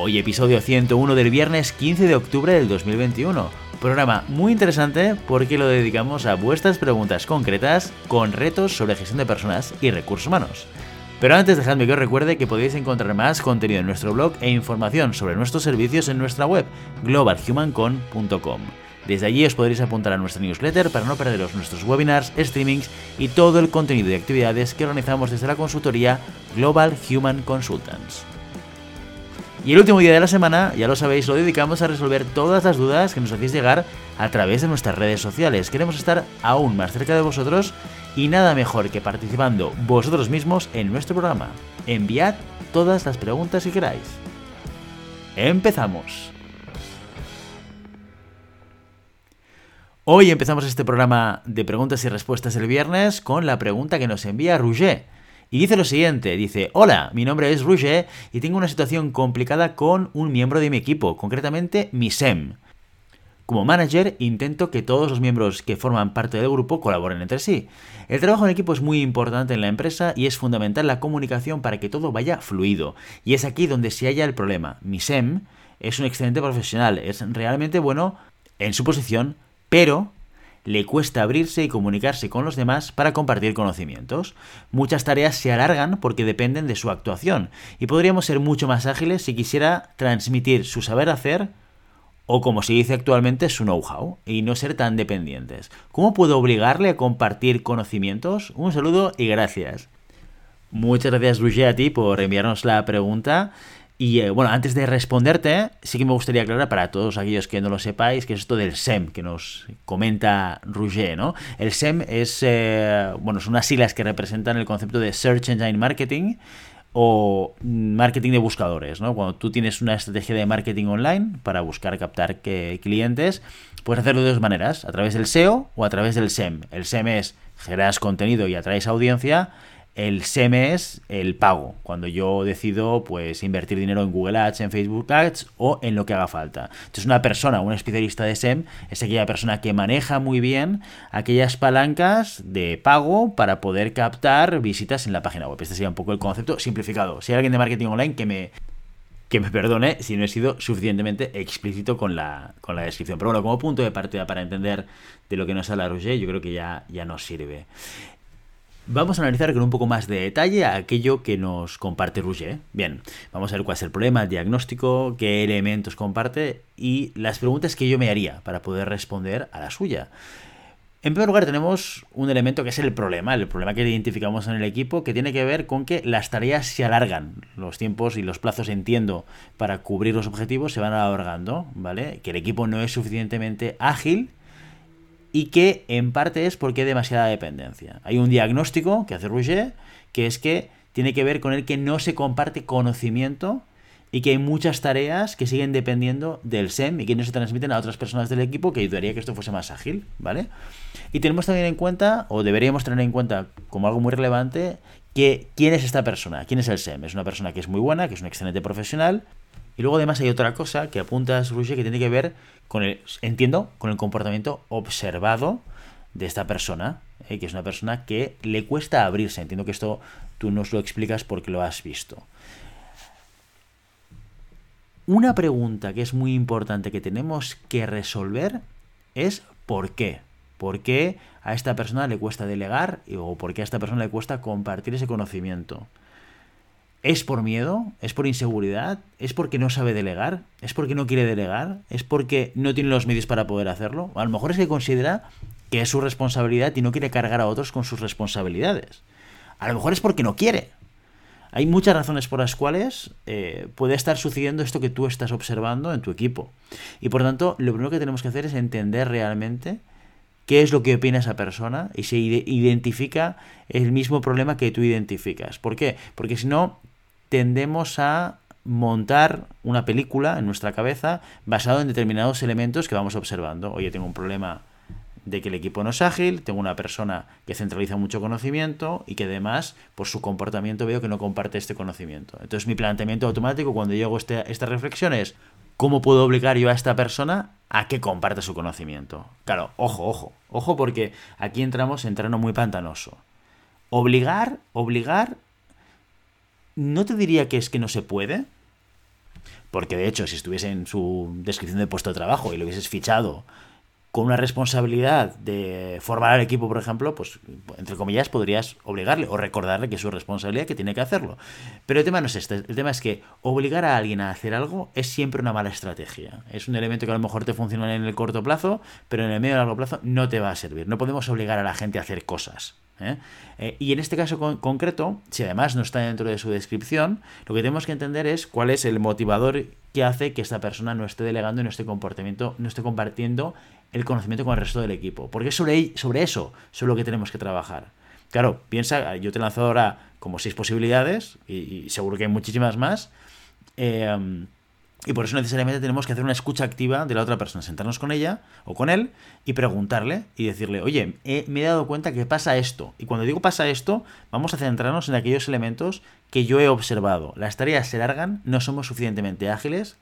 Hoy episodio 101 del viernes 15 de octubre del 2021. Programa muy interesante porque lo dedicamos a vuestras preguntas concretas con retos sobre gestión de personas y recursos humanos. Pero antes dejadme que os recuerde que podéis encontrar más contenido en nuestro blog e información sobre nuestros servicios en nuestra web globalhumancon.com. Desde allí os podréis apuntar a nuestra newsletter para no perderos nuestros webinars, streamings y todo el contenido y actividades que organizamos desde la consultoría Global Human Consultants. Y el último día de la semana, ya lo sabéis, lo dedicamos a resolver todas las dudas que nos hacéis llegar a través de nuestras redes sociales. Queremos estar aún más cerca de vosotros y nada mejor que participando vosotros mismos en nuestro programa. Enviad todas las preguntas que queráis. Empezamos. Hoy empezamos este programa de preguntas y respuestas el viernes con la pregunta que nos envía Rouget. Y dice lo siguiente, dice, hola, mi nombre es Rouget y tengo una situación complicada con un miembro de mi equipo, concretamente mi SEM. Como manager, intento que todos los miembros que forman parte del grupo colaboren entre sí. El trabajo en equipo es muy importante en la empresa y es fundamental la comunicación para que todo vaya fluido. Y es aquí donde se halla el problema. Mi SEM es un excelente profesional, es realmente bueno en su posición, pero le cuesta abrirse y comunicarse con los demás para compartir conocimientos. Muchas tareas se alargan porque dependen de su actuación y podríamos ser mucho más ágiles si quisiera transmitir su saber hacer o como se dice actualmente su know-how y no ser tan dependientes. ¿Cómo puedo obligarle a compartir conocimientos? Un saludo y gracias. Muchas gracias Luigi a ti por enviarnos la pregunta. Y eh, bueno, antes de responderte, sí que me gustaría aclarar para todos aquellos que no lo sepáis, que es esto del SEM que nos comenta Rouget, ¿no? El SEM es, eh, bueno, son unas siglas que representan el concepto de Search Engine Marketing o marketing de buscadores, ¿no? Cuando tú tienes una estrategia de marketing online para buscar captar clientes, puedes hacerlo de dos maneras, a través del SEO o a través del SEM. El SEM es generas contenido y atraes audiencia, el SEM es el pago, cuando yo decido pues invertir dinero en Google Ads, en Facebook Ads o en lo que haga falta. Entonces una persona, un especialista de SEM, es aquella persona que maneja muy bien aquellas palancas de pago para poder captar visitas en la página web. Este sería un poco el concepto simplificado. Si hay alguien de marketing online que me que me perdone si no he sido suficientemente explícito con la, con la descripción. Pero bueno, como punto de partida para entender de lo que nos habla Roger, yo creo que ya, ya nos sirve. Vamos a analizar con un poco más de detalle aquello que nos comparte Rouget. Bien, vamos a ver cuál es el problema, el diagnóstico, qué elementos comparte y las preguntas que yo me haría para poder responder a la suya. En primer lugar, tenemos un elemento que es el problema, el problema que identificamos en el equipo, que tiene que ver con que las tareas se alargan, los tiempos y los plazos, entiendo, para cubrir los objetivos se van alargando, ¿vale? Que el equipo no es suficientemente ágil y que en parte es porque hay demasiada dependencia. Hay un diagnóstico que hace Rouget que es que tiene que ver con el que no se comparte conocimiento y que hay muchas tareas que siguen dependiendo del SEM y que no se transmiten a otras personas del equipo que ayudaría a que esto fuese más ágil, ¿vale? Y tenemos también en cuenta, o deberíamos tener en cuenta como algo muy relevante, que quién es esta persona, quién es el SEM. Es una persona que es muy buena, que es un excelente profesional, y luego además hay otra cosa que apuntas, Ruche, que tiene que ver con el, entiendo, con el comportamiento observado de esta persona, eh, que es una persona que le cuesta abrirse. Entiendo que esto tú nos lo explicas porque lo has visto. Una pregunta que es muy importante que tenemos que resolver es ¿por qué? ¿Por qué a esta persona le cuesta delegar o por qué a esta persona le cuesta compartir ese conocimiento? ¿Es por miedo? ¿Es por inseguridad? ¿Es porque no sabe delegar? ¿Es porque no quiere delegar? ¿Es porque no tiene los medios para poder hacerlo? A lo mejor es que considera que es su responsabilidad y no quiere cargar a otros con sus responsabilidades. A lo mejor es porque no quiere. Hay muchas razones por las cuales eh, puede estar sucediendo esto que tú estás observando en tu equipo. Y por tanto, lo primero que tenemos que hacer es entender realmente qué es lo que opina esa persona y si identifica el mismo problema que tú identificas. ¿Por qué? Porque si no, tendemos a montar una película en nuestra cabeza basado en determinados elementos que vamos observando. Oye, tengo un problema de que el equipo no es ágil, tengo una persona que centraliza mucho conocimiento y que además por su comportamiento veo que no comparte este conocimiento. Entonces mi planteamiento automático cuando yo hago este, esta reflexión es ¿cómo puedo obligar yo a esta persona a que comparte su conocimiento? Claro, ojo, ojo, ojo porque aquí entramos en terreno muy pantanoso. Obligar, obligar, no te diría que es que no se puede, porque de hecho si estuviese en su descripción de puesto de trabajo y lo hubieses fichado con una responsabilidad de formar al equipo, por ejemplo, pues entre comillas podrías obligarle o recordarle que es su responsabilidad que tiene que hacerlo. Pero el tema no es este, el tema es que obligar a alguien a hacer algo es siempre una mala estrategia. Es un elemento que a lo mejor te funciona en el corto plazo, pero en el medio y largo plazo no te va a servir. No podemos obligar a la gente a hacer cosas. ¿Eh? Eh, y en este caso concreto, si además no está dentro de su descripción, lo que tenemos que entender es cuál es el motivador que hace que esta persona no esté delegando y no esté comportamiento, no esté compartiendo el conocimiento con el resto del equipo. Porque sobre, sobre eso sobre lo que tenemos que trabajar. Claro, piensa, yo te he lanzado ahora como seis posibilidades y, seguro que hay muchísimas más. Eh, y por eso necesariamente tenemos que hacer una escucha activa de la otra persona, sentarnos con ella o con él y preguntarle y decirle, oye, me he dado cuenta que pasa esto. Y cuando digo pasa esto, vamos a centrarnos en aquellos elementos que yo he observado. Las tareas se largan, no somos suficientemente ágiles,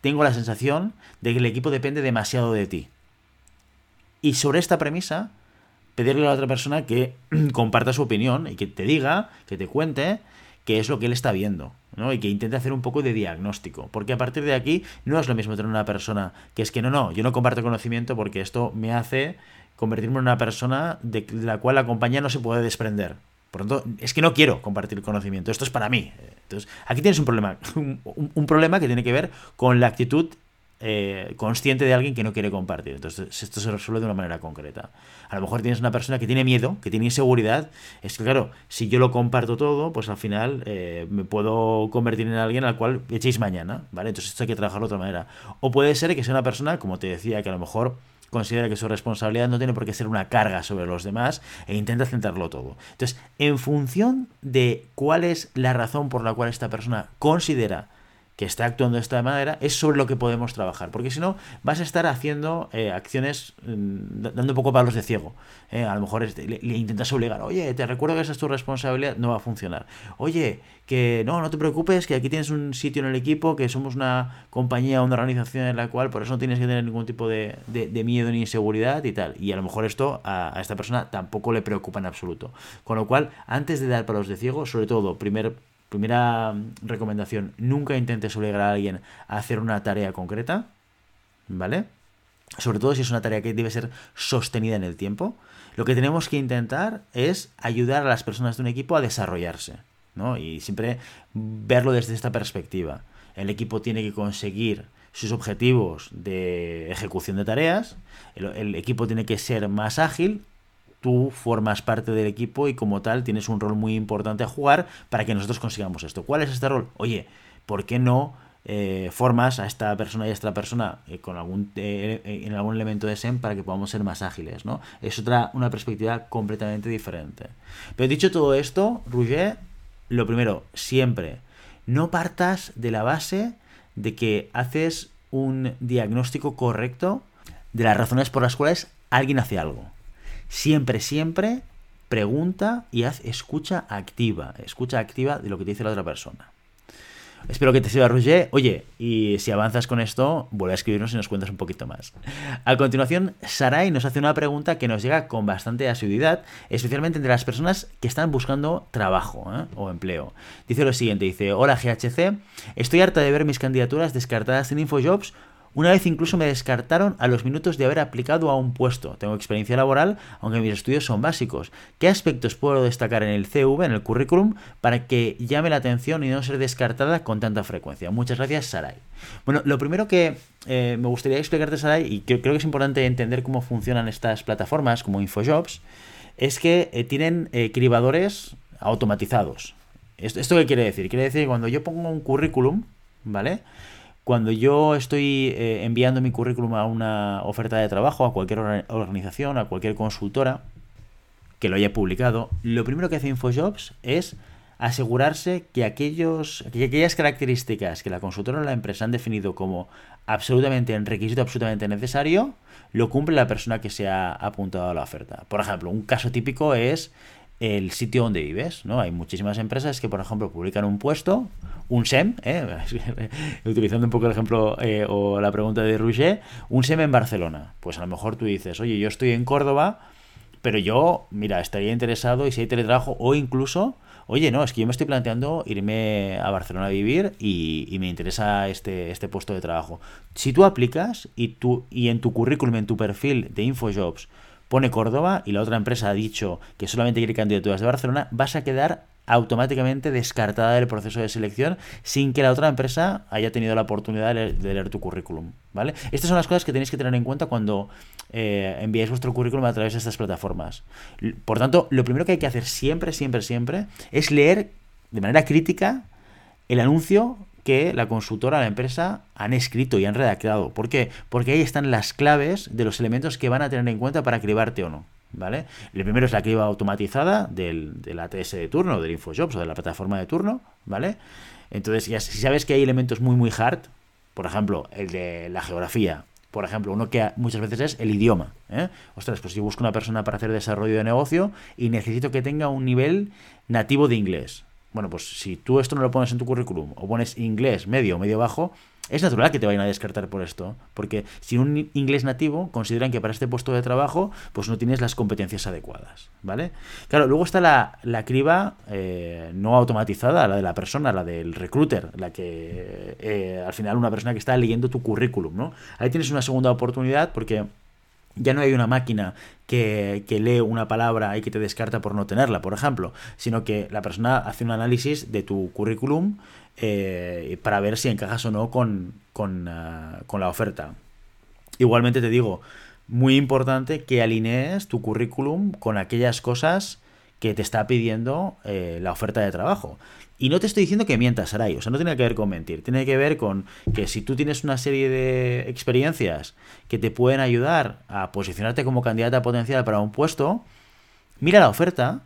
tengo la sensación de que el equipo depende demasiado de ti. Y sobre esta premisa, pedirle a la otra persona que comparta su opinión y que te diga, que te cuente qué es lo que él está viendo. ¿no? Y que intente hacer un poco de diagnóstico. Porque a partir de aquí no es lo mismo tener una persona que es que no, no, yo no comparto conocimiento porque esto me hace convertirme en una persona de la cual la compañía no se puede desprender. Por lo tanto, es que no quiero compartir conocimiento, esto es para mí. Entonces, aquí tienes un problema, un problema que tiene que ver con la actitud eh, consciente de alguien que no quiere compartir. Entonces, esto se resuelve de una manera concreta. A lo mejor tienes una persona que tiene miedo, que tiene inseguridad. Es que, claro, si yo lo comparto todo, pues al final eh, me puedo convertir en alguien al cual echéis mañana, ¿vale? Entonces, esto hay que trabajarlo de otra manera. O puede ser que sea una persona, como te decía, que a lo mejor considera que su responsabilidad no tiene por qué ser una carga sobre los demás e intenta centrarlo todo. Entonces, en función de cuál es la razón por la cual esta persona considera que está actuando de esta manera, es sobre lo que podemos trabajar. Porque si no, vas a estar haciendo eh, acciones mm, dando un poco palos de ciego. Eh, a lo mejor le, intentas obligar, oye, te recuerdo que esa es tu responsabilidad, no va a funcionar. Oye, que no, no te preocupes, que aquí tienes un sitio en el equipo, que somos una compañía, una organización en la cual por eso no tienes que tener ningún tipo de, miedo ni inseguridad y tal. Y a lo mejor esto a, a esta persona tampoco le preocupa en absoluto. Con lo cual, antes de dar palos de ciego, sobre todo, primer Primera recomendación, nunca intentes obligar a alguien a hacer una tarea concreta, ¿vale? Sobre todo si es una tarea que debe ser sostenida en el tiempo. Lo que tenemos que intentar es ayudar a las personas de un equipo a desarrollarse, ¿no? Y siempre verlo desde esta perspectiva. El equipo tiene que conseguir sus objetivos de ejecución de tareas, el equipo tiene que ser más ágil, tú formas parte del equipo y como tal tienes un rol muy importante a jugar para que nosotros consigamos esto. ¿Cuál es este rol? Oye, ¿por qué no eh, formas a esta persona y a esta persona eh, con algún, eh, en algún elemento de SEM para que podamos ser más ágiles? ¿no? Es otra, una perspectiva completamente diferente. Pero dicho todo esto, Rouget, lo primero, siempre, no partas de la base de que haces un diagnóstico correcto de las razones por las cuales alguien hace algo. Siempre, siempre pregunta y haz escucha activa. Escucha activa de lo que te dice la otra persona. Espero que te sirva, Roger. Oye, y si avanzas con esto, vuelve a escribirnos y nos cuentas un poquito más. A continuación, Sarai nos hace una pregunta que nos llega con bastante asiduidad, especialmente entre las personas que están buscando trabajo ¿eh? o empleo. Dice lo siguiente, dice, hola GHC, estoy harta de ver mis candidaturas descartadas en InfoJobs una vez incluso me descartaron a los minutos de haber aplicado a un puesto. Tengo experiencia laboral, aunque mis estudios son básicos. ¿Qué aspectos puedo destacar en el CV, en el currículum, para que llame la atención y no ser descartada con tanta frecuencia? Muchas gracias, Sarai. Bueno, lo primero que eh, me gustaría explicarte, Sarai, y creo que es importante entender cómo funcionan estas plataformas como InfoJobs, es que eh, tienen eh, cribadores automatizados. ¿Esto qué quiere decir? Quiere decir que cuando yo pongo un currículum, ¿vale? Cuando yo estoy eh, enviando mi currículum a una oferta de trabajo, a cualquier organización, a cualquier consultora que lo haya publicado, lo primero que hace InfoJobs es asegurarse que, aquellos, que aquellas características que la consultora o la empresa han definido como absolutamente en requisito absolutamente necesario, lo cumple la persona que se ha apuntado a la oferta. Por ejemplo, un caso típico es el sitio donde vives, ¿no? Hay muchísimas empresas que, por ejemplo, publican un puesto, un SEM, ¿eh? utilizando un poco el ejemplo eh, o la pregunta de Rouget, un SEM en Barcelona. Pues a lo mejor tú dices, oye, yo estoy en Córdoba, pero yo, mira, estaría interesado y si hay teletrabajo o incluso oye, no, es que yo me estoy planteando irme a Barcelona a vivir y, me interesa este, este puesto de trabajo. Si tú aplicas y, tú, y en tu currículum, en tu perfil de InfoJobs, pone Córdoba y la otra empresa ha dicho que solamente quiere candidaturas de Barcelona, vas a quedar automáticamente descartada del proceso de selección sin que la otra empresa haya tenido la oportunidad de leer, tu currículum. ¿vale? Estas son las cosas que tenéis que tener en cuenta cuando eh, enviáis vuestro currículum a través de estas plataformas. Por tanto, lo primero que hay que hacer siempre, siempre, siempre es leer de manera crítica el anuncio que la consultora, la empresa han escrito y han redactado. ¿Por qué? Porque ahí están las claves de los elementos que van a tener en cuenta para cribarte o no. ¿Vale? El primero es la criba automatizada del, del ATS de turno, del InfoJobs o de la plataforma de turno, ¿vale? Entonces, ya, si sabes que hay elementos muy, muy hard, por ejemplo, el de la geografía, por ejemplo, uno que muchas veces es el idioma. ¿eh? Ostras, pues si busco una persona para hacer desarrollo de negocio y necesito que tenga un nivel nativo de inglés. Bueno, pues si tú esto no lo pones en tu currículum o pones inglés medio o medio bajo, es natural que te vayan a descartar por esto, porque sin un inglés nativo consideran que para este puesto de trabajo pues no tienes las competencias adecuadas, ¿vale? Claro, luego está la, la criba eh, no automatizada, la de la persona, la del recruiter, la que eh, al final una persona que está leyendo tu currículum, ¿no? Ahí tienes una segunda oportunidad porque ya no hay una máquina que, lee una palabra y que te descarta por no tenerla, por ejemplo, sino que la persona hace un análisis de tu currículum eh, para ver si encajas o no con, ah, con, la oferta. Igualmente te digo, muy importante que alinees tu currículum con aquellas cosas que te está pidiendo eh, la oferta de trabajo. Y no te estoy diciendo que mientas, Saray, o sea, no tiene que ver con mentir, tiene que ver con que si tú tienes una serie de experiencias que te pueden ayudar a posicionarte como candidata potencial para un puesto, mira la oferta,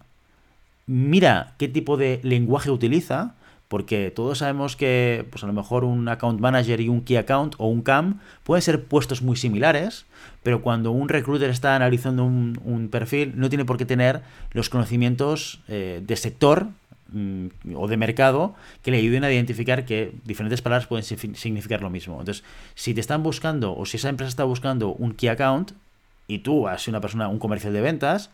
mira qué tipo de lenguaje utiliza, porque todos sabemos que pues a lo mejor un account manager y un key account o un CAM pueden ser puestos muy similares, pero cuando un recruiter está analizando un, perfil no tiene por qué tener los conocimientos eh, de sector Mm, o de mercado que le ayuden a identificar que diferentes palabras pueden significar lo mismo. Entonces, si te están buscando o si esa empresa está buscando un key account y tú has una persona, un comercial de ventas,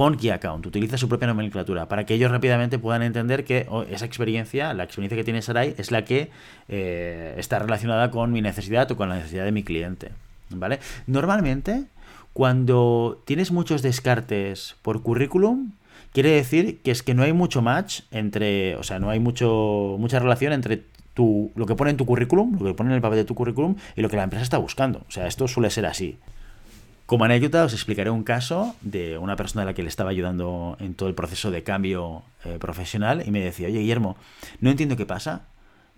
pon key account, utiliza su propia nomenclatura para que ellos rápidamente puedan entender que oh, esa experiencia, la experiencia que tiene Sarai, es la que eh, está relacionada con mi necesidad o con la necesidad de mi cliente. ¿Vale? Normalmente, cuando tienes muchos descartes por currículum, Quiere decir que es que no hay mucho match entre, o sea, no hay mucho mucha relación entre tu, lo que pone en tu currículum, lo que pone en el papel de tu currículum y lo que la empresa está buscando. O sea, esto suele ser así. Como anécdota os explicaré un caso de una persona a la que le estaba ayudando en todo el proceso de cambio eh, profesional y me decía, oye Guillermo, no entiendo qué pasa.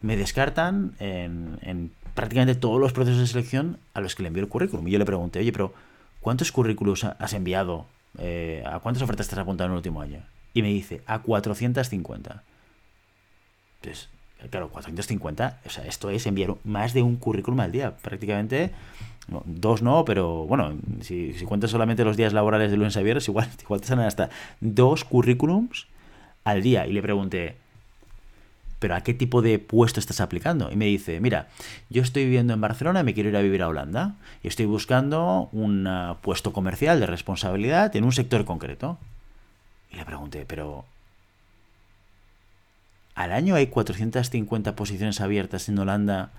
Me descartan en, en prácticamente todos los procesos de selección a los que le envío el currículum. Y yo le pregunté, oye, pero ¿cuántos currículos has enviado eh, ¿a cuántas ofertas te has apuntado en el último año? Y me dice, a 450. Entonces, claro, 450, o sea, esto es enviar más de un currículum al día, prácticamente. Dos no, pero bueno, si, cuentas solamente los días laborales de lunes a viernes, igual, igual te salen hasta dos currículums al día. Y le pregunté, pero ¿a qué tipo de puesto estás aplicando? Y me dice, mira, yo estoy viviendo en Barcelona y me quiero ir a vivir a Holanda y estoy buscando un ah, puesto comercial de responsabilidad en un sector concreto. Y le pregunté, pero ¿al año hay 450 posiciones abiertas en Holanda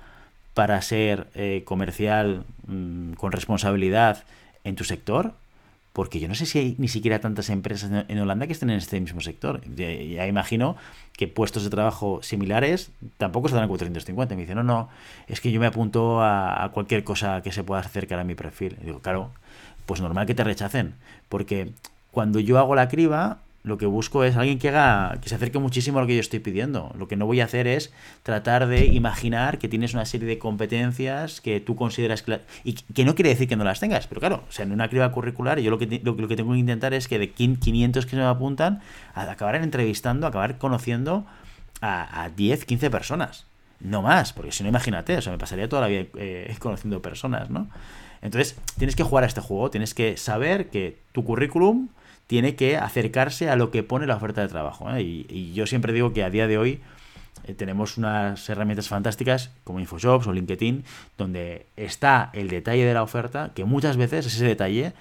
para ser eh, comercial mm, con responsabilidad en tu sector? porque yo no sé si hay ni siquiera tantas empresas en Holanda que estén en este mismo sector. Ya, imagino que puestos de trabajo similares tampoco se dan a 450. Me dice, no, no, es que yo me apunto a, cualquier cosa que se pueda acercar a mi perfil. digo, claro, pues normal que te rechacen, porque cuando yo hago la criba, lo que busco es alguien que haga, que se acerque muchísimo a lo que yo estoy pidiendo. Lo que no voy a hacer es tratar de imaginar que tienes una serie de competencias que tú consideras que y que no quiere decir que no las tengas, pero claro, o sea, en una criba curricular yo lo que, lo, que tengo que intentar es que de 500 que se me apuntan, acabar entrevistando, acabar conociendo a, a 10, 15 personas. No más, porque si no, imagínate, o sea, me pasaría toda la vida eh, conociendo personas, ¿no? Entonces, tienes que jugar a este juego, tienes que saber que tu currículum tiene que acercarse a lo que pone la oferta de trabajo. ¿eh? Y, yo siempre digo que a día de hoy eh, tenemos unas herramientas fantásticas como InfoJobs o LinkedIn, donde está el detalle de la oferta, que muchas veces ese detalle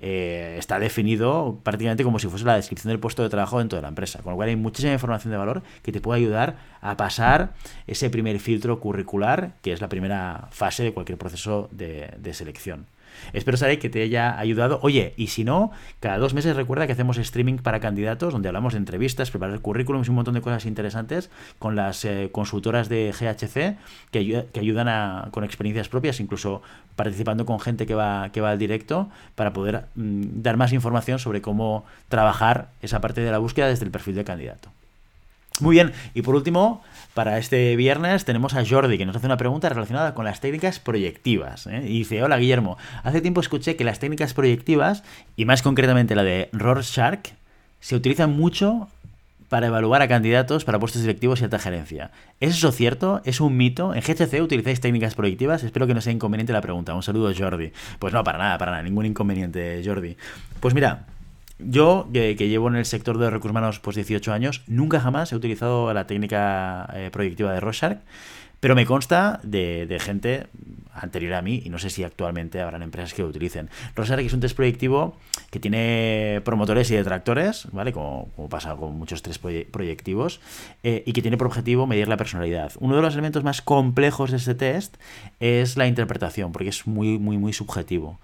eh, está definido prácticamente como si fuese la descripción del puesto de trabajo dentro de la empresa. Con lo cual hay muchísima información de valor que te puede ayudar a pasar ese primer filtro curricular, que es la primera fase de cualquier proceso de selección. Espero saber que te haya ayudado. Oye, y si no, cada dos meses recuerda que hacemos streaming para candidatos, donde hablamos de entrevistas, preparar currículums y un montón de cosas interesantes con las eh, consultoras de GHC que, ayudan con experiencias propias, incluso participando con gente que va, que va al directo, para poder mm, dar más información sobre cómo trabajar esa parte de la búsqueda desde el perfil del candidato. Muy bien, y por último, para este viernes tenemos a Jordi que nos hace una pregunta relacionada con las técnicas proyectivas. ¿eh? Y dice, hola Guillermo, hace tiempo escuché que las técnicas proyectivas, y más concretamente la de Rorschach, se utilizan mucho para evaluar a candidatos para puestos directivos y alta gerencia. ¿Es eso cierto? ¿Es un mito? ¿En GCC utilizáis técnicas proyectivas? Espero que no sea inconveniente la pregunta. Un saludo, Jordi. Pues no, para nada, para nada, ningún inconveniente, Jordi. Pues mira, yo, que, llevo en el sector de recursos humanos pues 18 años, nunca jamás he utilizado la técnica eh, proyectiva de Rorschach, pero me consta de, gente anterior a mí, y no sé si actualmente habrán empresas que lo utilicen. Rorschach es un test proyectivo que tiene promotores y detractores, ¿vale? Como, pasa con muchos test proyectivos, eh, y que tiene por objetivo medir la personalidad. Uno de los elementos más complejos de este test es la interpretación, porque es muy, muy, muy subjetivo.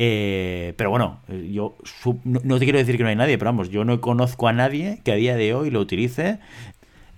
Eh, pero bueno, yo no, te quiero decir que no hay nadie, pero vamos, yo no conozco a nadie que a día de hoy lo utilice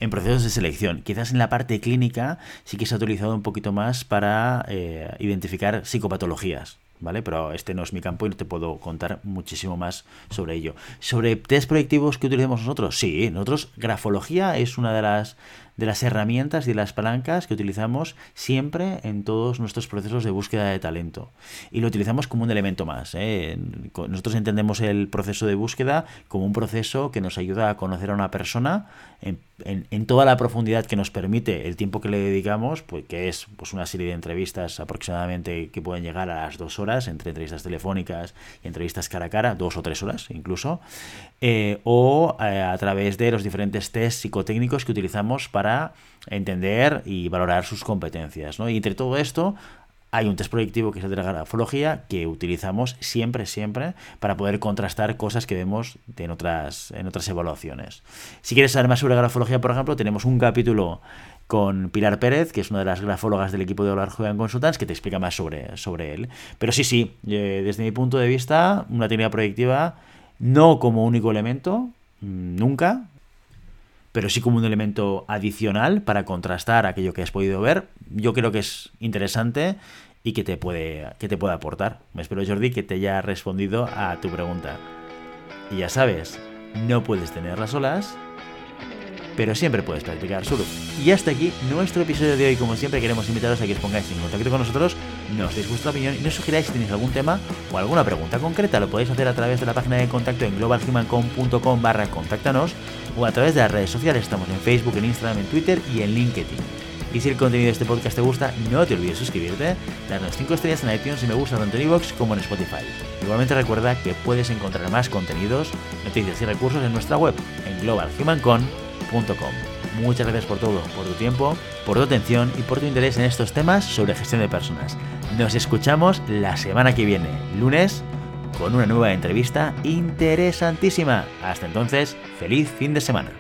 en procesos de selección. Quizás en la parte clínica sí que se ha utilizado un poquito más para eh, identificar psicopatologías. ¿Vale? Pero este no es mi campo y no te puedo contar muchísimo más sobre ello. ¿Sobre test proyectivos que utilizamos nosotros? Sí, nosotros grafología es una de las de las herramientas y de las palancas que utilizamos siempre en todos nuestros procesos de búsqueda de talento. Y lo utilizamos como un elemento más. ¿eh? Nosotros entendemos el proceso de búsqueda como un proceso que nos ayuda a conocer a una persona en, toda la profundidad que nos permite el tiempo que le dedicamos, pues, que es pues, una serie de entrevistas aproximadamente que pueden llegar a las dos horas, entre entrevistas telefónicas y entrevistas cara a cara, dos o tres horas incluso, eh, o eh, a través de los diferentes test psicotécnicos que utilizamos para entender y valorar sus competencias. ¿no? Y entre todo esto hay un test proyectivo que es el de la grafología que utilizamos siempre, siempre para poder contrastar cosas que vemos en otras, en otras evaluaciones. Si quieres saber más sobre grafología, por ejemplo, tenemos un capítulo con Pilar Pérez, que es una de las grafólogas del equipo de Olar Joven Consultants, que te explica más sobre, sobre él. Pero sí, sí, eh, desde mi punto de vista, una técnica proyectiva no como único elemento, mm, nunca, pero sí como un elemento adicional para contrastar aquello que has podido ver. Yo creo que es interesante y que te puede, que te puede aportar. Me espero, Jordi, que te haya respondido a tu pregunta. Y ya sabes, no puedes tenerlas solas, pero siempre puedes practicar solo. Y hasta aquí nuestro episodio de hoy. Como siempre, queremos invitaros a que os pongáis en contacto con nosotros, nos deis vuestra opinión y nos sugeráis si tenéis algún tema o alguna pregunta concreta. Lo podéis hacer a través de la página de contacto en globalhumancom.com barra contáctanos o a través de las redes sociales. Estamos en Facebook, en Instagram, en Twitter y en LinkedIn. Y si el contenido de este podcast te gusta, no te olvides suscribirte, darnos 5 estrellas en iTunes y me gusta tanto en iVoox como en Spotify. Igualmente recuerda que puedes encontrar más contenidos, noticias y recursos en nuestra web, en globalhumancon.com. Muchas gracias por todo, por tu tiempo, por tu atención y por tu interés en estos temas sobre gestión de personas. Nos escuchamos la semana que viene, lunes, con una nueva entrevista interesantísima. Hasta entonces, feliz fin de semana.